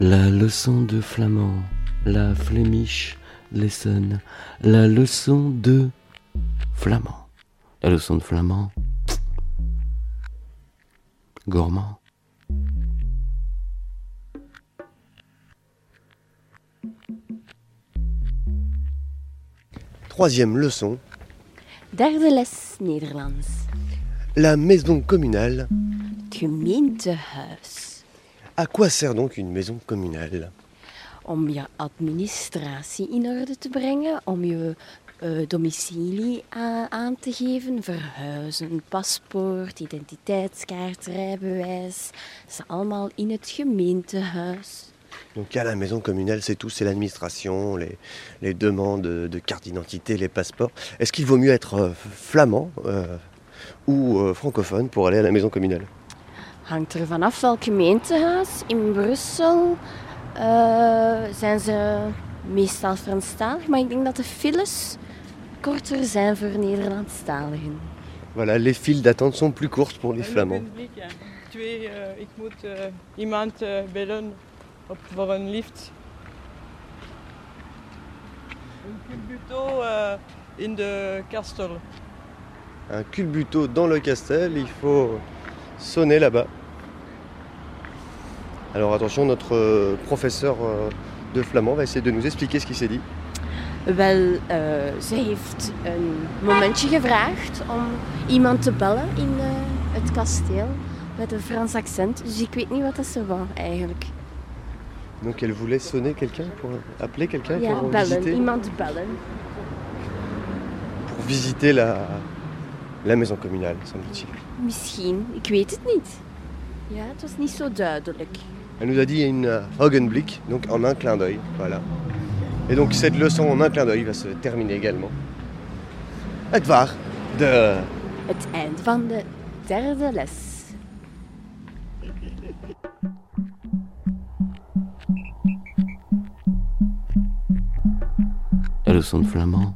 La leçon de flamand, la Flemish lesson, la leçon de flamand. La leçon de flamand, gourmand. Troisième leçon, les Nederlands. la maison communale. Gemeentehuis. À quoi sert donc une maison communale? Om je administratie in orde te brengen, om je eh, domicilie a- aan te geven, verhuizen, paspoort, identiteitskaart, rijbewijs. Dat is allemaal in het gemeentehuis. Donc à la maison communale, c'est tout, c'est l'administration, les, les demandes de carte d'identité, les passeports. Est-ce qu'il vaut mieux être euh, flamand euh, ou euh, francophone pour aller à la maison communale? Hangt er vanaf welk gemeentehuis. In Brussel eh, zijn ze meestal Franstalig, maar ik denk dat de files korter zijn voor Nederlandstaligen. Voilà, les files d'attente sont plus courtes pour les Een flamands. ja. Twee, eh, ik moet eh, iemand bellen op, voor een lift. Een culbuto in de kastel. Un culbuto dans le castel, il faut sonner là-bas. Alors attention, notre euh, professeur euh, de flamand va essayer de nous expliquer ce qui s'est dit. Wel, eh, ze heeft een momentje gevraagd om iemand te bellen in eh, het kasteel met een Frans accent. Dus ik weet niet wat dat ze wou eigenlijk. Donc elle voulait sonner quelqu'un pour appeler quelqu'un Ja, pour bellen, visiter, iemand bellen. pour visiter la, la maison communale, semble-t-il. Misschien, ik weet het niet. Ja, het was niet zo duidelijk. Elle nous a dit une euh, Augenblick, donc en un clin d'œil. Voilà. Et donc cette leçon en un clin d'œil va se terminer également. Het waar de Het eind van de derde les. La leçon de flamand,